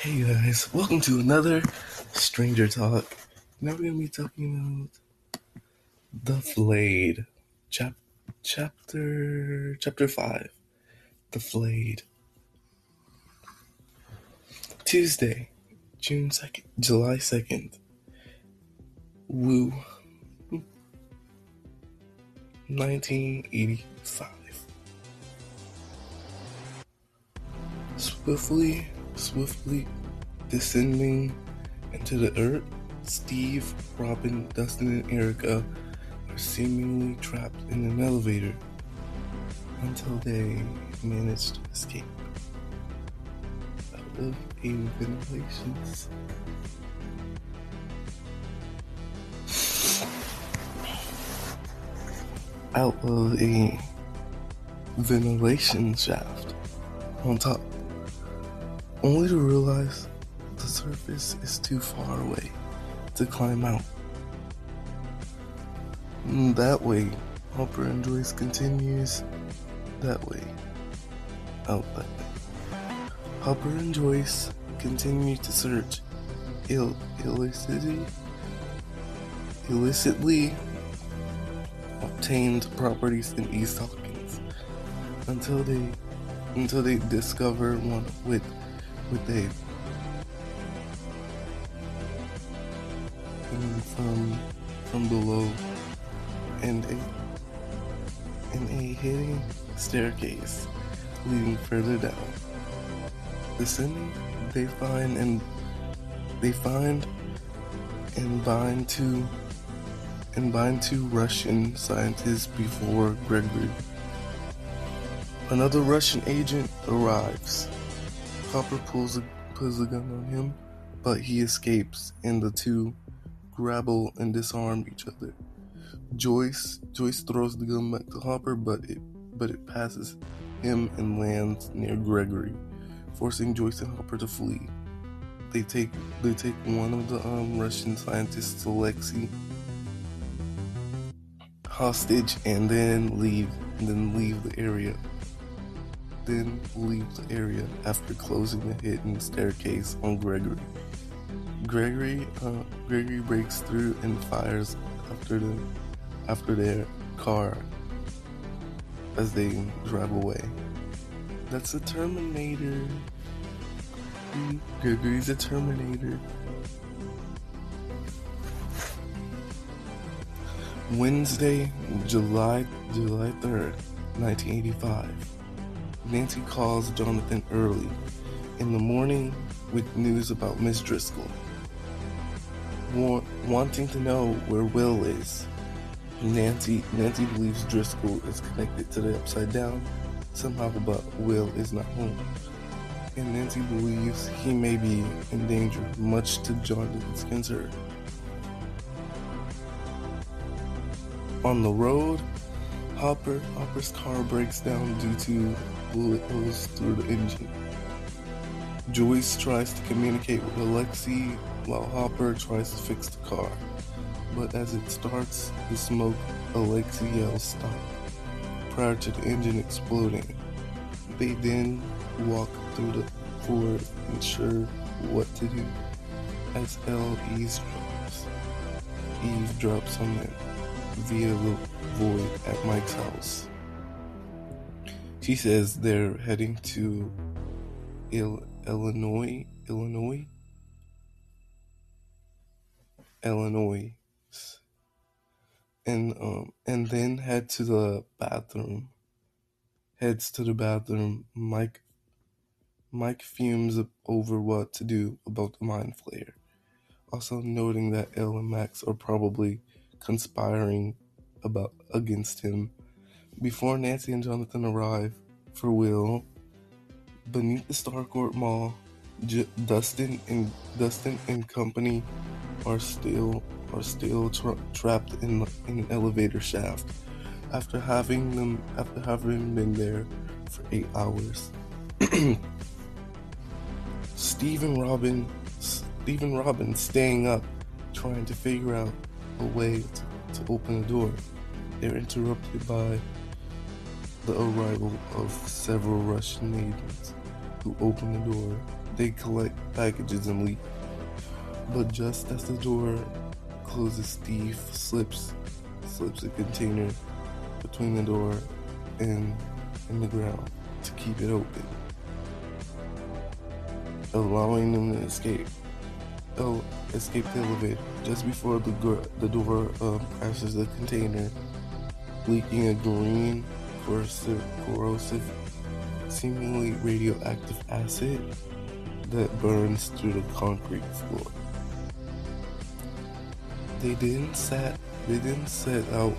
Hey guys, welcome to another Stranger Talk. Now we're gonna be talking about the Flayed, chap chapter chapter five, the Flayed. Tuesday, June second, July second. Woo. 1985. Swiftly swiftly descending into the earth, Steve, Robin, Dustin, and Erica are seemingly trapped in an elevator until they manage to escape out of a ventilation out of a ventilation shaft on top only to realize the surface is too far away to climb out. And that way, Hopper and Joyce continues that way, out that way. Hopper and Joyce continue to search Ill- illicitly, illicitly obtained properties in East Hawkins until they until they discover one with with Dave. Coming from from below and a and a hidden staircase leading further down. Descending, they find and they find and bind two and bind two Russian scientists before Gregory. Another Russian agent arrives Hopper pulls a, pulls a gun on him, but he escapes, and the two grapple and disarm each other. Joyce Joyce throws the gun back to Hopper, but it but it passes him and lands near Gregory, forcing Joyce and Hopper to flee. They take they take one of the um, Russian scientists, Alexei, hostage, and then leave and then leave the area then leave the area after closing the hidden staircase on Gregory. Gregory, uh, Gregory breaks through and fires after the after their car as they drive away. That's a Terminator. Gregory's a Terminator. Wednesday, July July 3rd, 1985. Nancy calls Jonathan early in the morning with news about Miss Driscoll. wanting to know where Will is. Nancy Nancy believes Driscoll is connected to the upside down somehow, but Will is not home. And Nancy believes he may be in danger, much to Jonathan's concern. On the road, Hopper Hopper's car breaks down due to bullet through the engine. Joyce tries to communicate with Alexei while Hopper tries to fix the car. But as it starts the smoke, Alexei yells stop prior to the engine exploding. They then walk through the forest unsure what to do as El eavesdrops, eavesdrops on them via the void at Mike's house. She says they're heading to Il- Illinois, Illinois, Illinois, and um, and then head to the bathroom. Heads to the bathroom. Mike, Mike fumes over what to do about the mind flayer. Also noting that El and Max are probably conspiring about against him before Nancy and Jonathan arrive for Will, beneath the Starcourt Mall, J- Dustin and Dustin and company are still are still tra- trapped in an elevator shaft after having them after having been there for eight hours. Stephen Robin Stephen Robin staying up trying to figure out a way to, to open the door. They're interrupted by the arrival of several Russian agents who open the door, they collect packages and leave. But just as the door closes, Steve slips slips a container between the door and, and the ground to keep it open, allowing them to escape. Oh, escape the elevator just before the, the door um, crashes the container, leaking a green, corrosive, corrosive, seemingly radioactive acid that burns through the concrete floor. They didn't set they didn't set out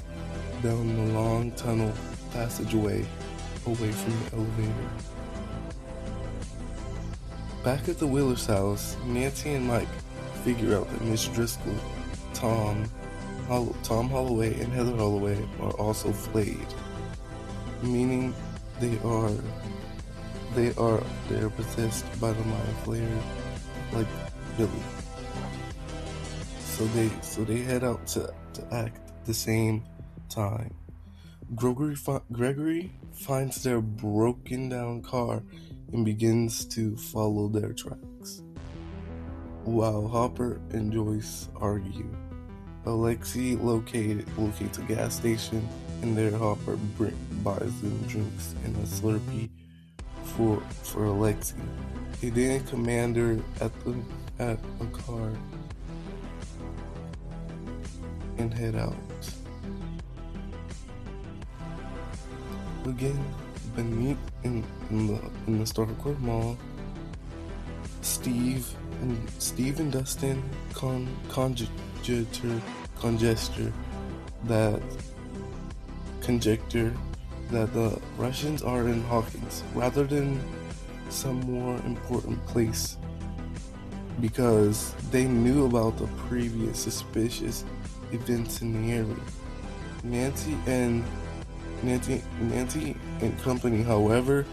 down the long tunnel passageway away from the elevator. Back at the Wheeler's house, Nancy and Mike figure out that Miss Driscoll, Tom, Tom Holloway, and Heather Holloway are also flayed, meaning they are they are they are possessed by the mind flayer like Billy. So they so they head out to, to act the same time. Gregory fi- Gregory finds their broken down car and begins to follow their tracks. While Hopper and Joyce argue, Alexei located, locates a gas station and there Hopper bring, buys them drinks and a Slurpee for for Alexei. He then commander at the at a car and head out. Again, beneath in, in the in the Starcourt Mall, Steve and Steve and Dustin con conjecture conjecture that conjecture that the Russians are in Hawkins rather than some more important place because they knew about the previous suspicious events in the area. Nancy and Nancy, Nancy and company, however,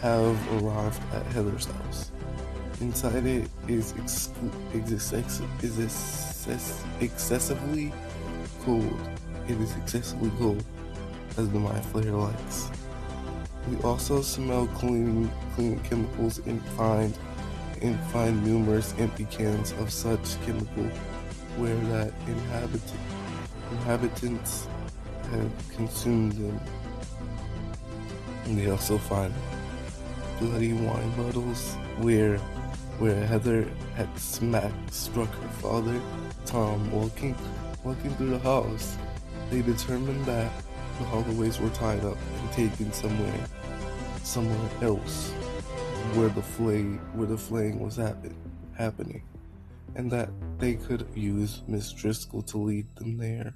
have arrived at Heather's house. Inside it is, ex- ex- is excess- excessively cold. It is excessively cold, as the mind flayer likes. We also smell cleaning, chemicals and find and find numerous empty cans of such chemical where that inhabitant, inhabitants have consumed them. And they also find bloody wine bottles where where Heather had smacked struck her father, Tom, walking walking through the house. They determined that the Holloways were tied up and taken somewhere somewhere else where the flay where the flaying was happen, happening and that they could use Miss Driscoll to lead them there.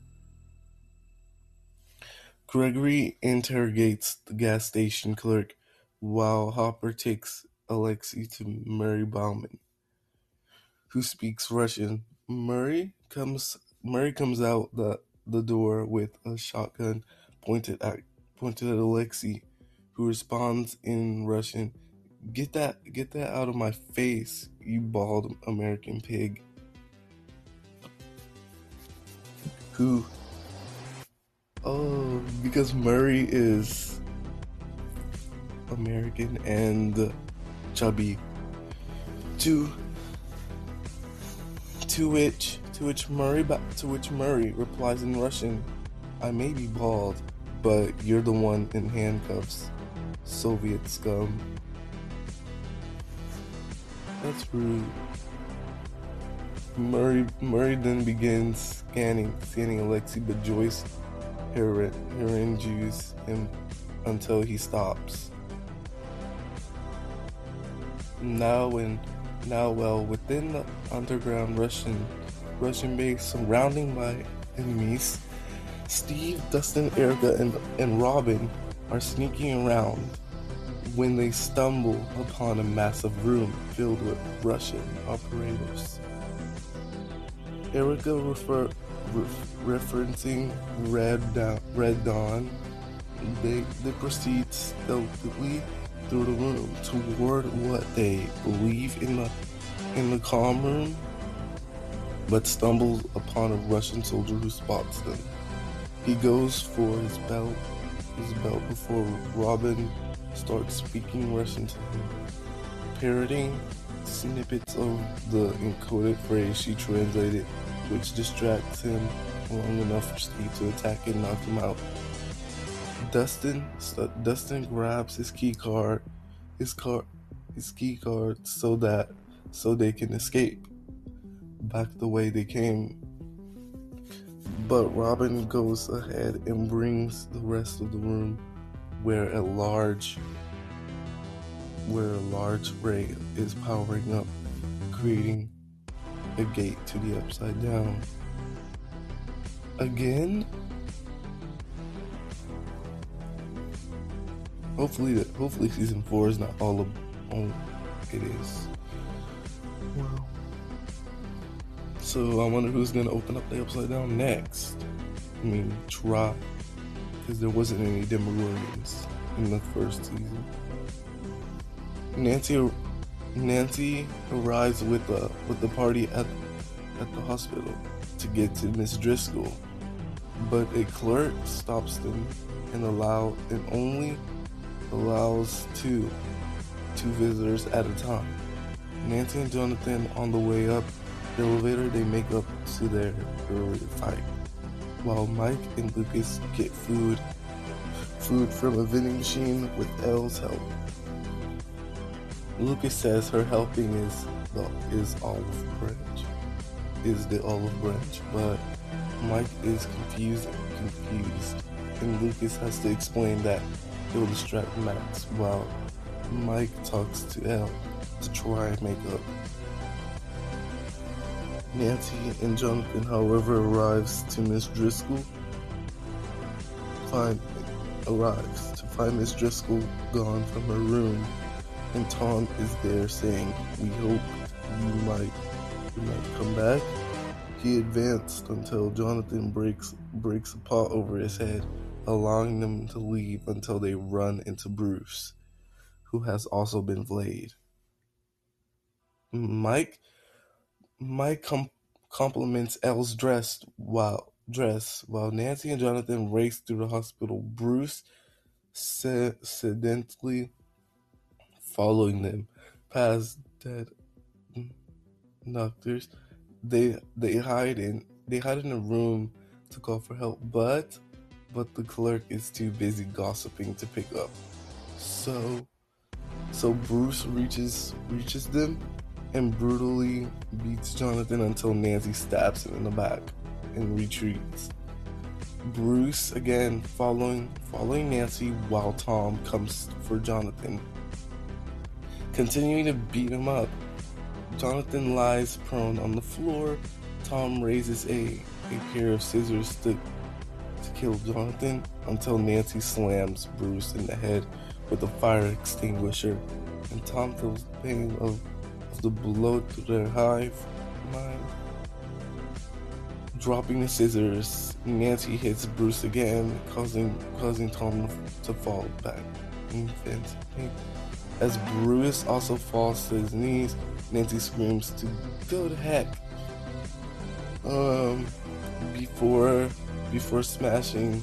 Gregory interrogates the gas station clerk while Hopper takes Alexei to Murray Bauman, who speaks Russian. Murray comes Murray comes out the, the door with a shotgun pointed at pointed at Alexei, who responds in Russian, Get that get that out of my face, you bald American pig. Who Oh, because Murray is American and chubby. To to which to which Murray to which Murray replies in Russian, "I may be bald, but you're the one in handcuffs, Soviet scum." That's rude. Murray Murray then begins scanning scanning Alexei, but Joyce juice him until he stops. Now when now well within the underground Russian Russian base surrounding by enemies, Steve, Dustin, Erica, and, and Robin are sneaking around when they stumble upon a massive room filled with Russian operators. Erica refer, re- referencing Red, da- Red Dawn, they, they proceed stealthily through the room toward what they believe in the in the calm room, but stumbles upon a Russian soldier who spots them. He goes for his belt, his belt before Robin starts speaking Russian to him, parroting snippets of the encoded phrase she translated, which distracts him long enough for Steve to attack and knock him out. Dustin Dustin grabs his key card, his car, his key card, so that so they can escape back the way they came. But Robin goes ahead and brings the rest of the room where a large where a large ray is powering up, creating a gate to the upside down. Again? Hopefully, hopefully season four is not all of it is. So I wonder who's gonna open up the upside down next. I mean, try, because there wasn't any Demogorgons in the first season. Nancy Nancy arrives with the with the party at at the hospital to get to Miss Driscoll, but a clerk stops them and allow and only allows two two visitors at a time. Nancy and Jonathan on the way up the elevator they make up to their earlier fight, while Mike and Lucas get food food from a vending machine with El's help. Lucas says her helping is the is olive branch, is the olive branch, but Mike is confused, confused, and Lucas has to explain that it will distract Max while Mike talks to Elle to try and make up. Nancy and Jonathan, however, arrives to Miss Driscoll. Find arrives to find Miss Driscoll gone from her room and Tom is there saying, "We hope you might you might come back." He advanced until Jonathan breaks breaks a pot over his head, allowing them to leave until they run into Bruce, who has also been flayed. Mike Mike com- compliments El's dress while dress while Nancy and Jonathan race through the hospital. Bruce sedentally following them past dead doctors. They they hide in they hide in a room to call for help, but but the clerk is too busy gossiping to pick up. So so Bruce reaches reaches them and brutally beats Jonathan until Nancy stabs him in the back and retreats. Bruce again following following Nancy while Tom comes for Jonathan continuing to beat him up. Jonathan lies prone on the floor. Tom raises a, a pair of scissors to, to kill Jonathan until Nancy slams Bruce in the head with a fire extinguisher, and Tom feels the pain of, of the blow to their hive mind. Dropping the scissors, Nancy hits Bruce again, causing causing Tom to fall back. As Bruce also falls to his knees, Nancy screams to go to heck. Um, before before smashing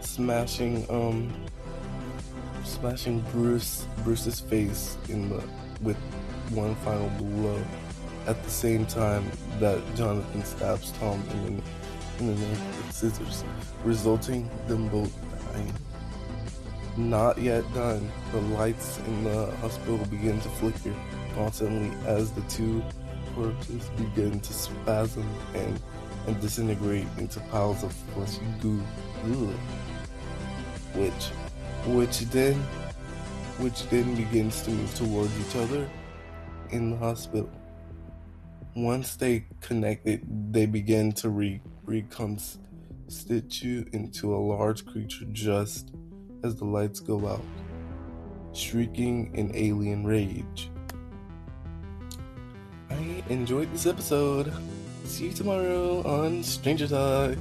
smashing um smashing Bruce Bruce's face in the with one final blow at the same time that Jonathan stabs Tom in the, in the neck with scissors, resulting them both dying. Not yet done. The lights in the hospital begin to flicker constantly as the two corpses begin to spasm and, and disintegrate into piles of fleshy goo. Ugh. Which, which then, which then begins to move towards each other in the hospital. Once they connected, they begin to re- reconstitute into a large creature just as the lights go out, shrieking in alien rage. I enjoyed this episode. See you tomorrow on Stranger Talk.